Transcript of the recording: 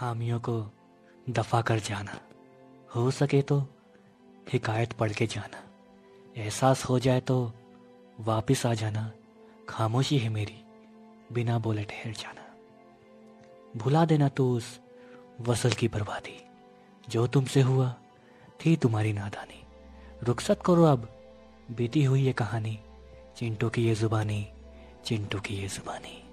हामियों को दफ़ा कर जाना। हो सके तो हिकायत पढ़ के जाना। एहसास हो जाए तो वापस आ जाना। खामोशी है मेरी, बिना बोले ठहर जाना। भुला देना तो उस वसल की बर्बादी। जो तुमसे हुआ, थी तुम्हारी नादानी। रुखसत करो अब, बीती हुई ये कहानी। चिंटू की ये जुबानी, चिंटू की ये जुबानी।